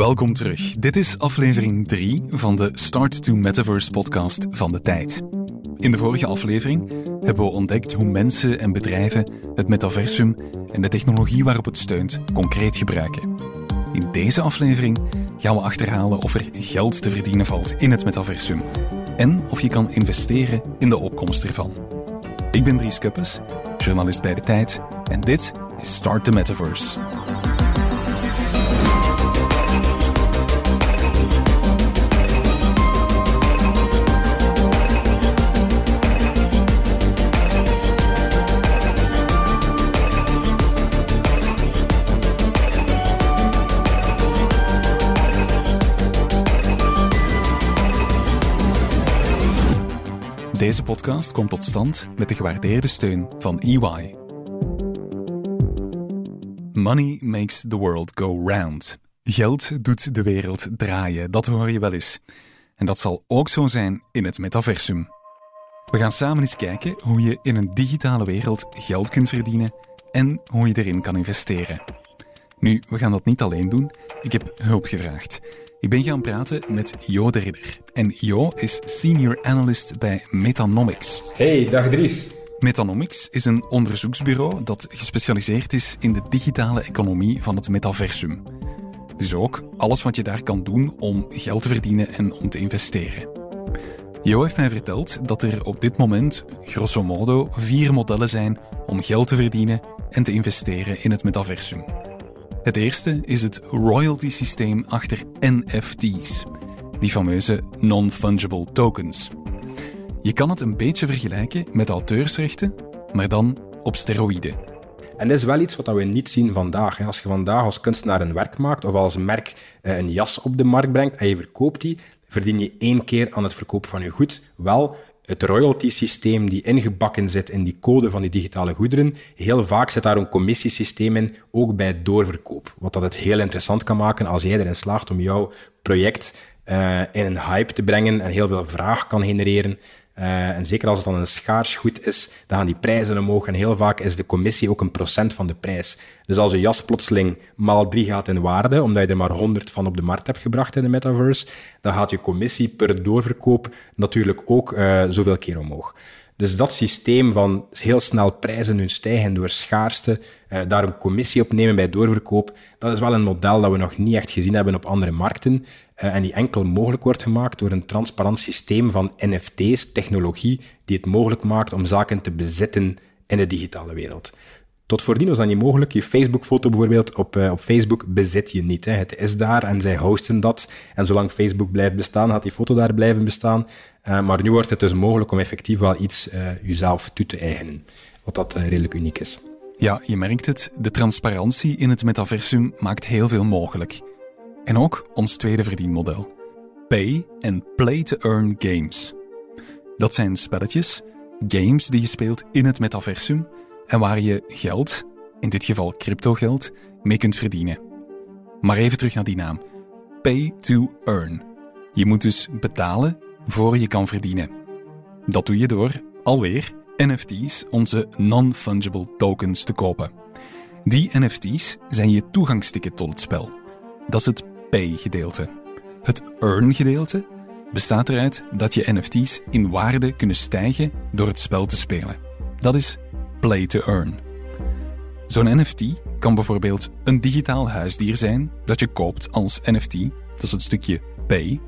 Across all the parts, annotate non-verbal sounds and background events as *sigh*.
Welkom terug. Dit is aflevering 3 van de Start to Metaverse podcast van de tijd. In de vorige aflevering hebben we ontdekt hoe mensen en bedrijven het metaversum en de technologie waarop het steunt concreet gebruiken. In deze aflevering gaan we achterhalen of er geld te verdienen valt in het metaversum en of je kan investeren in de opkomst ervan. Ik ben Dries Kuppes, journalist bij de tijd en dit is Start the Metaverse. Deze podcast komt tot stand met de gewaardeerde steun van EY. Money makes the world go round. Geld doet de wereld draaien, dat hoor je wel eens. En dat zal ook zo zijn in het metaversum. We gaan samen eens kijken hoe je in een digitale wereld geld kunt verdienen en hoe je erin kan investeren. Nu, we gaan dat niet alleen doen. Ik heb hulp gevraagd. Ik ben gaan praten met Jo de Ridder. En Jo is senior analyst bij Metanomics. Hey, dag Dries. Metanomics is een onderzoeksbureau dat gespecialiseerd is in de digitale economie van het metaversum. Dus ook alles wat je daar kan doen om geld te verdienen en om te investeren. Jo heeft mij verteld dat er op dit moment grosso modo vier modellen zijn om geld te verdienen en te investeren in het metaversum. Het eerste is het royalty systeem achter NFT's, die fameuze non-fungible tokens. Je kan het een beetje vergelijken met auteursrechten, maar dan op steroïden. En dat is wel iets wat we niet zien vandaag. Als je vandaag als kunstenaar een werk maakt of als merk eh, een jas op de markt brengt en je verkoopt die, verdien je één keer aan het verkoop van je goed wel het royalty systeem die ingebakken zit in die code van die digitale goederen. Heel vaak zit daar een commissiesysteem in, ook bij doorverkoop. Wat dat het heel interessant kan maken als jij erin slaagt om jouw project uh, in een hype te brengen en heel veel vraag kan genereren. Uh, en zeker als het dan een schaars goed is, dan gaan die prijzen omhoog. En heel vaak is de commissie ook een procent van de prijs. Dus als je jas plotseling maal 3 gaat in waarde, omdat je er maar 100 van op de markt hebt gebracht in de metaverse, dan gaat je commissie per doorverkoop natuurlijk ook uh, zoveel keer omhoog. Dus dat systeem van heel snel prijzen nu stijgen door schaarste, uh, daar een commissie op nemen bij doorverkoop, dat is wel een model dat we nog niet echt gezien hebben op andere markten uh, en die enkel mogelijk wordt gemaakt door een transparant systeem van NFT's, technologie, die het mogelijk maakt om zaken te bezitten in de digitale wereld. Tot voordien was dat niet mogelijk. Je Facebook-foto bijvoorbeeld op, uh, op Facebook bezit je niet. Hè. Het is daar en zij hosten dat. En zolang Facebook blijft bestaan, gaat die foto daar blijven bestaan. Uh, maar nu wordt het dus mogelijk om effectief wel iets uh, jezelf toe te eigenen. Wat dat redelijk uniek is. Ja, je merkt het. De transparantie in het metaversum maakt heel veel mogelijk. En ook ons tweede verdienmodel. Pay and Play to Earn Games. Dat zijn spelletjes, games die je speelt in het metaversum en waar je geld, in dit geval cryptogeld, mee kunt verdienen. Maar even terug naar die naam. Pay to earn. Je moet dus betalen voor je kan verdienen. Dat doe je door alweer NFT's, onze non-fungible tokens, te kopen. Die NFT's zijn je toegangsticket tot het spel. Dat is het pay-gedeelte. Het earn-gedeelte bestaat eruit dat je NFT's in waarde kunnen stijgen door het spel te spelen. Dat is play to earn. Zo'n NFT kan bijvoorbeeld een digitaal huisdier zijn dat je koopt als NFT, dat is het stukje pay.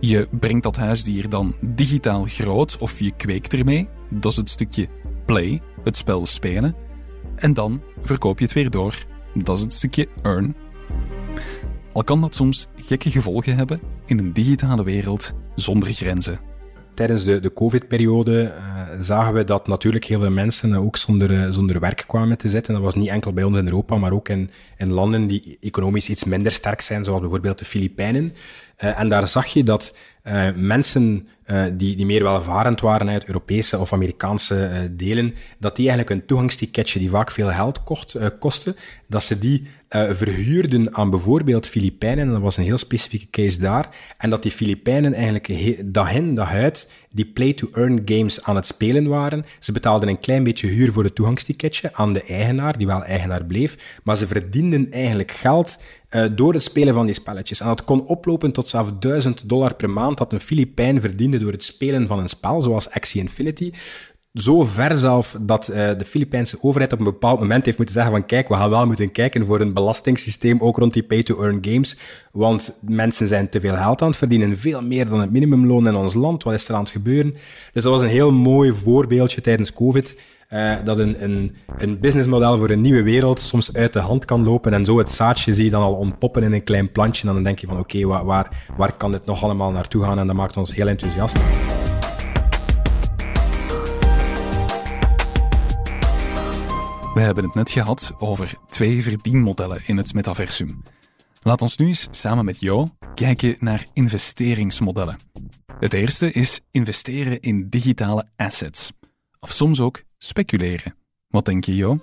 Je brengt dat huisdier dan digitaal groot of je kweekt ermee, dat is het stukje play, het spel spelen. En dan verkoop je het weer door, dat is het stukje earn. Al kan dat soms gekke gevolgen hebben in een digitale wereld zonder grenzen tijdens de, de COVID-periode uh, zagen we dat natuurlijk heel veel mensen ook zonder, uh, zonder werk kwamen te zitten. Dat was niet enkel bij ons in Europa, maar ook in, in landen die economisch iets minder sterk zijn, zoals bijvoorbeeld de Filipijnen. Uh, en daar zag je dat mensen die, die meer welvarend waren uit Europese of Amerikaanse delen, dat die eigenlijk een toegangsticketje die vaak veel geld kocht, kostte, dat ze die verhuurden aan bijvoorbeeld Filipijnen. Dat was een heel specifieke case daar. En dat die Filipijnen eigenlijk dag in, die play-to-earn games aan het spelen waren. Ze betaalden een klein beetje huur voor het toegangsticketje aan de eigenaar, die wel eigenaar bleef. Maar ze verdienden eigenlijk geld uh, door het spelen van die spelletjes. En dat kon oplopen tot zelfs 1000 dollar per maand dat een Filipijn verdiende door het spelen van een spel, zoals Axie Infinity zo ver zelf dat uh, de Filipijnse overheid op een bepaald moment heeft moeten zeggen van kijk, we gaan wel moeten kijken voor een belastingssysteem ook rond die pay-to-earn games, want mensen zijn te veel geld aan het verdienen, veel meer dan het minimumloon in ons land. Wat is er aan het gebeuren? Dus dat was een heel mooi voorbeeldje tijdens COVID, uh, dat een, een, een businessmodel voor een nieuwe wereld soms uit de hand kan lopen en zo het zaadje zie je dan al ontpoppen in een klein plantje en dan denk je van oké, okay, waar, waar kan dit nog allemaal naartoe gaan? En dat maakt ons heel enthousiast. We hebben het net gehad over twee verdienmodellen in het metaversum. Laat ons nu eens samen met Jo kijken naar investeringsmodellen. Het eerste is investeren in digitale assets, of soms ook speculeren. Wat denk je, Jo?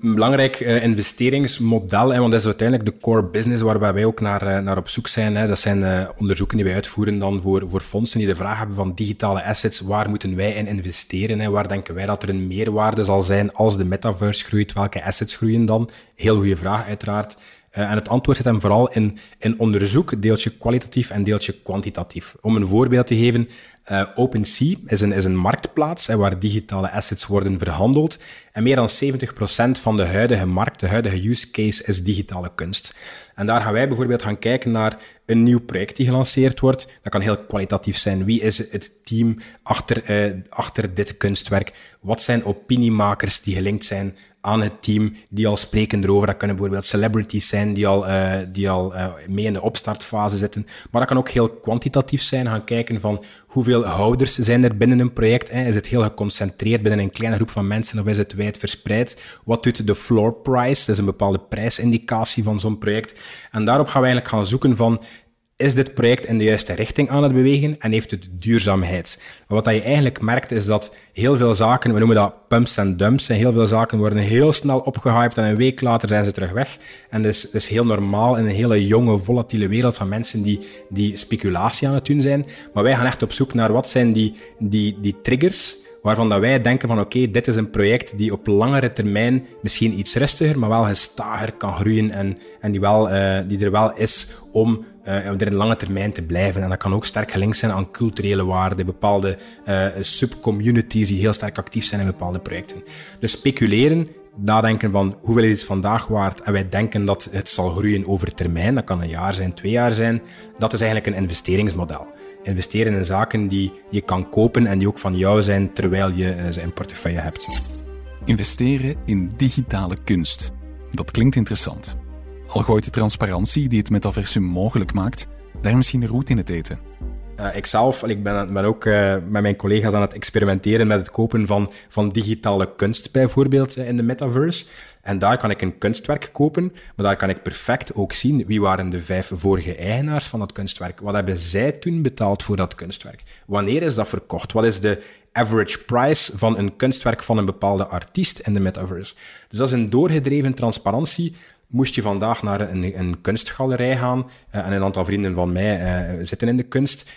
Een belangrijk uh, investeringsmodel, hè, want dat is uiteindelijk de core business waar wij ook naar, uh, naar op zoek zijn. Hè. Dat zijn uh, onderzoeken die wij uitvoeren dan voor, voor fondsen die de vraag hebben van digitale assets, waar moeten wij in investeren? Hè? Waar denken wij dat er een meerwaarde zal zijn als de metaverse groeit? Welke assets groeien dan? Heel goede vraag uiteraard. Uh, en het antwoord zit hem vooral in, in onderzoek, deeltje kwalitatief en deeltje kwantitatief. Om een voorbeeld te geven, uh, OpenSea is een, is een marktplaats hè, waar digitale assets worden verhandeld. En meer dan 70% van de huidige markt, de huidige use case, is digitale kunst. En daar gaan wij bijvoorbeeld gaan kijken naar een nieuw project die gelanceerd wordt. Dat kan heel kwalitatief zijn. Wie is het team achter, uh, achter dit kunstwerk? Wat zijn opiniemakers die gelinkt zijn aan het team die al spreken erover. Dat kunnen bijvoorbeeld celebrities zijn die al, uh, die al uh, mee in de opstartfase zitten. Maar dat kan ook heel kwantitatief zijn. Gaan kijken van hoeveel houders zijn er binnen een project. Hè? Is het heel geconcentreerd binnen een kleine groep van mensen of is het wijd verspreid? Wat doet de floor price? Dat is een bepaalde prijsindicatie van zo'n project. En daarop gaan we eigenlijk gaan zoeken van is dit project in de juiste richting aan het bewegen en heeft het duurzaamheid? wat je eigenlijk merkt is dat heel veel zaken, we noemen dat pumps en dumps, en heel veel zaken worden heel snel opgehyped en een week later zijn ze terug weg. En dat is, is heel normaal in een hele jonge, volatiele wereld van mensen die, die speculatie aan het doen zijn. Maar wij gaan echt op zoek naar wat zijn die, die, die triggers waarvan dat wij denken van oké, dit is een project die op langere termijn misschien iets rustiger, maar wel gestager kan groeien en, en die, wel, uh, die er wel is om uh, er in lange termijn te blijven. En dat kan ook sterk gelinkt zijn aan culturele waarden, bepaalde uh, subcommunities die heel sterk actief zijn in bepaalde projecten. Dus speculeren, nadenken van hoeveel is het vandaag waard en wij denken dat het zal groeien over termijn, dat kan een jaar zijn, twee jaar zijn, dat is eigenlijk een investeringsmodel investeren in zaken die je kan kopen en die ook van jou zijn terwijl je eh, ze in portefeuille hebt. Investeren in digitale kunst. Dat klinkt interessant. Al gooit de transparantie die het metaversum mogelijk maakt, daar misschien een route in het eten. Ikzelf, ik ben, ook uh, met mijn collega's aan het experimenteren met het kopen van, van digitale kunst, bijvoorbeeld in de metaverse. En daar kan ik een kunstwerk kopen, maar daar kan ik perfect ook zien wie waren de vijf vorige eigenaars van dat kunstwerk. Wat hebben zij toen betaald voor dat kunstwerk? Wanneer is dat verkocht? Wat is de average price van een kunstwerk van een bepaalde artiest in de metaverse? Dus dat is een doorgedreven transparantie moest je vandaag naar een, een kunstgalerij gaan, uh, en een aantal vrienden van mij uh, zitten in de kunst,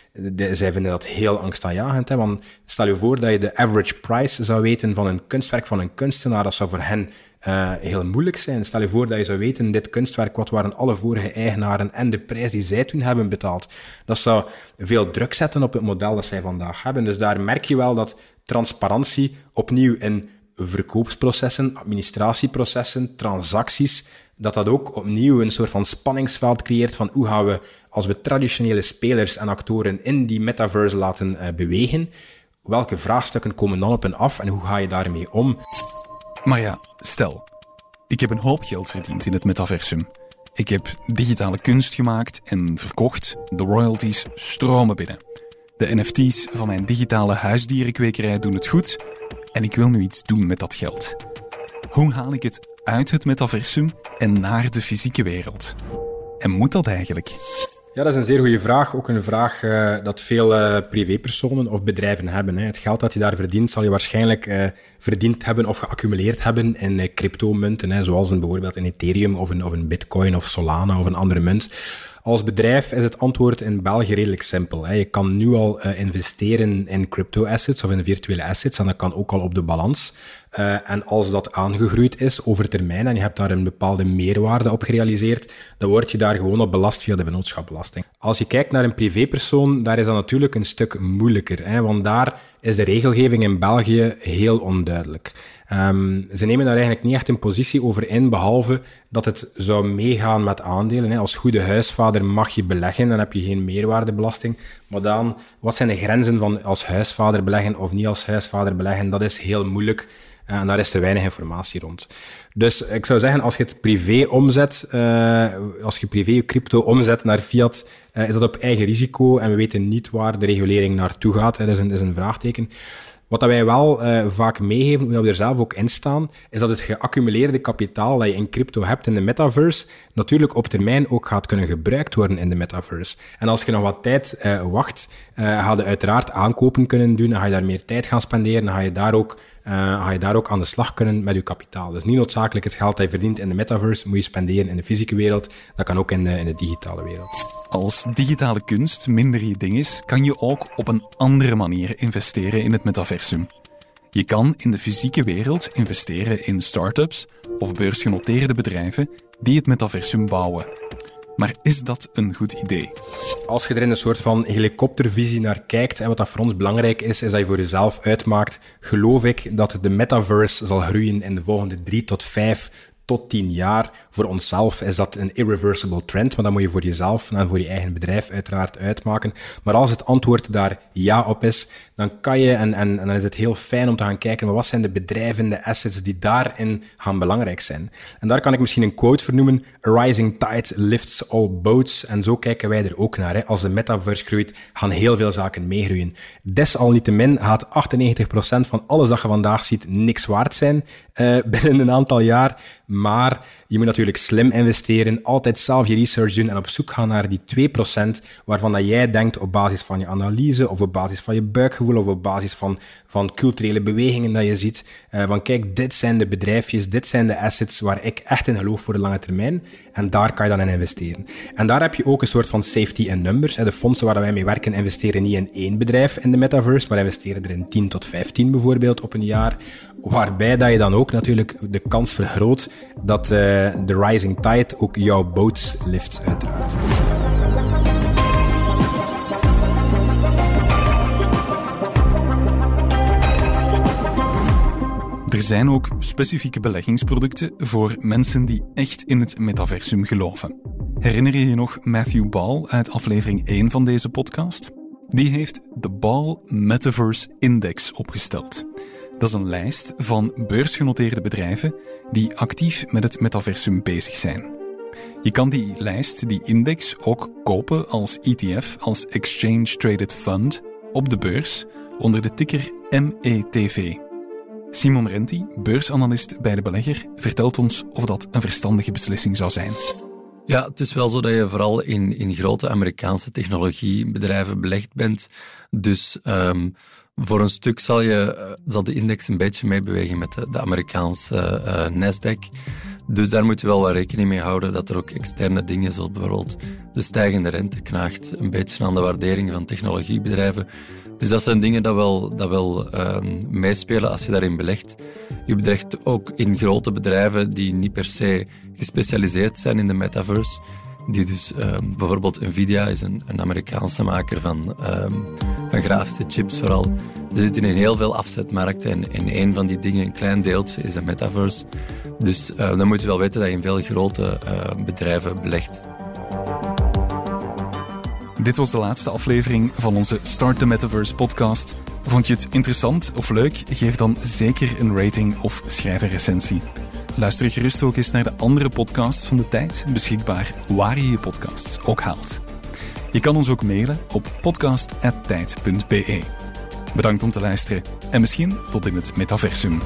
zij vinden dat heel angstaanjagend. Hè, want stel je voor dat je de average price zou weten van een kunstwerk van een kunstenaar, dat zou voor hen uh, heel moeilijk zijn. Stel je voor dat je zou weten, dit kunstwerk, wat waren alle vorige eigenaren en de prijs die zij toen hebben betaald. Dat zou veel druk zetten op het model dat zij vandaag hebben. Dus daar merk je wel dat transparantie opnieuw in verkoopsprocessen, administratieprocessen, transacties, dat dat ook opnieuw een soort van spanningsveld creëert van hoe gaan we, als we traditionele spelers en actoren in die metaverse laten uh, bewegen, welke vraagstukken komen dan op en af en hoe ga je daarmee om? Maar ja, stel, ik heb een hoop geld verdiend in het metaversum. Ik heb digitale kunst gemaakt en verkocht. De royalties stromen binnen. De NFT's van mijn digitale huisdierenkwekerij doen het goed. En ik wil nu iets doen met dat geld. Hoe haal ik het uit het metaversum en naar de fysieke wereld? En moet dat eigenlijk? Ja, dat is een zeer goede vraag. Ook een vraag uh, dat veel uh, privépersonen of bedrijven hebben. Hè. Het geld dat je daar verdient, zal je waarschijnlijk uh, verdiend hebben of geaccumuleerd hebben in cryptomunten, hè, zoals een, bijvoorbeeld een Ethereum of een, of een Bitcoin of Solana of een andere munt. Als bedrijf is het antwoord in België redelijk simpel. Je kan nu al investeren in crypto-assets of in virtuele assets en dat kan ook al op de balans. Uh, en als dat aangegroeid is over termijn en je hebt daar een bepaalde meerwaarde op gerealiseerd, dan word je daar gewoon op belast via de vennootschapbelasting. Als je kijkt naar een privépersoon, daar is dat natuurlijk een stuk moeilijker, hè, want daar is de regelgeving in België heel onduidelijk. Um, ze nemen daar eigenlijk niet echt een positie over in, behalve dat het zou meegaan met aandelen. Hè. Als goede huisvader mag je beleggen, dan heb je geen meerwaardebelasting. Maar dan, wat zijn de grenzen van als huisvader beleggen of niet als huisvader beleggen? Dat is heel moeilijk. En daar is er weinig informatie rond. Dus ik zou zeggen, als je het privé omzet, uh, als je privé crypto omzet naar fiat, uh, is dat op eigen risico en we weten niet waar de regulering naartoe gaat. Dat, is een, dat is een vraagteken. Wat wij wel uh, vaak meegeven, hoe we er zelf ook in staan, is dat het geaccumuleerde kapitaal dat je in crypto hebt in de metaverse, natuurlijk op termijn ook gaat kunnen gebruikt worden in de metaverse. En als je nog wat tijd uh, wacht, uh, ga je uiteraard aankopen kunnen doen, dan ga je daar meer tijd gaan spenderen, dan ga je daar ook uh, ga je daar ook aan de slag kunnen met je kapitaal. Dus niet noodzakelijk het geld dat je verdient in de metaverse moet je spenderen in de fysieke wereld. Dat kan ook in de, in de digitale wereld. Als digitale kunst minder je ding is, kan je ook op een andere manier investeren in het metaversum. Je kan in de fysieke wereld investeren in start-ups of beursgenoteerde bedrijven die het metaversum bouwen. Maar is dat een goed idee? Als je er in een soort van helikoptervisie naar kijkt, en wat dat voor ons belangrijk is, is dat je voor jezelf uitmaakt, geloof ik dat de metaverse zal groeien in de volgende drie tot vijf tot tien jaar. Voor onszelf is dat een irreversible trend, maar dat moet je voor jezelf en voor je eigen bedrijf uiteraard uitmaken. Maar als het antwoord daar ja op is, dan kan je, en, en, dan is het heel fijn om te gaan kijken, maar wat zijn de bedrijven, de assets die daarin gaan belangrijk zijn. En daar kan ik misschien een quote vernoemen, a rising tide lifts all boats. En zo kijken wij er ook naar. Hè. Als de metaverse groeit, gaan heel veel zaken meegroeien. Desalniettemin gaat 98% van alles dat je vandaag ziet niks waard zijn uh, *laughs* binnen een aantal jaar. Maar je moet natuurlijk slim investeren, altijd zelf je research doen en op zoek gaan naar die 2% waarvan dat jij denkt op basis van je analyse of op basis van je buikgevoel of op basis van, van culturele bewegingen dat je ziet. Uh, van kijk, dit zijn de bedrijfjes, dit zijn de assets waar ik echt in geloof voor de lange termijn. En daar kan je dan in investeren. En daar heb je ook een soort van safety in numbers. De fondsen waar wij mee werken investeren niet in één bedrijf in de metaverse, maar investeren er in 10 tot 15 bijvoorbeeld op een jaar. Waarbij dat je dan ook natuurlijk de kans vergroot dat uh, de rising tide ook jouw boot lift, uiteraard. Er zijn ook specifieke beleggingsproducten voor mensen die echt in het metaversum geloven. Herinner je je nog Matthew Ball uit aflevering 1 van deze podcast? Die heeft de Ball Metaverse Index opgesteld. Dat is een lijst van beursgenoteerde bedrijven die actief met het metaversum bezig zijn. Je kan die lijst, die index, ook kopen als ETF, als Exchange Traded Fund, op de beurs onder de ticker METV. Simon Renti, beursanalist bij de belegger, vertelt ons of dat een verstandige beslissing zou zijn. Ja, het is wel zo dat je vooral in, in grote Amerikaanse technologiebedrijven belegd bent. Dus um, voor een stuk zal, je, eh, zal de index een beetje meebewegen met de, Amerikaanse uh, Nasdaq. Dus daar moet je wel wat rekening mee houden dat er ook externe dingen, zoals bijvoorbeeld de stijgende rente, knaagt een beetje aan de waardering van technologiebedrijven. Dus dat zijn dingen dat wel, dat wel uh, meespelen als je daarin belegt. Je belegt ook in grote bedrijven die niet per se gespecialiseerd zijn in de metaverse. Die dus, um, bijvoorbeeld Nvidia is een, een Amerikaanse maker van, um, van grafische chips vooral. Ze zitten in heel veel afzetmarkten en in een van die dingen, een klein deeltje, is de metaverse. Dus uh, dan moet je wel weten dat je in veel grote uh, bedrijven belegt. Dit was de laatste aflevering van onze Start the Metaverse podcast. Vond je het interessant of leuk? Geef dan zeker een rating of schrijf een recensie. Luister gerust ook eens naar de andere podcasts van de tijd, beschikbaar waar je je podcasts ook haalt. Je kan ons ook mailen op podcast.tijd.be. Bedankt om te luisteren en misschien tot in het metaversum.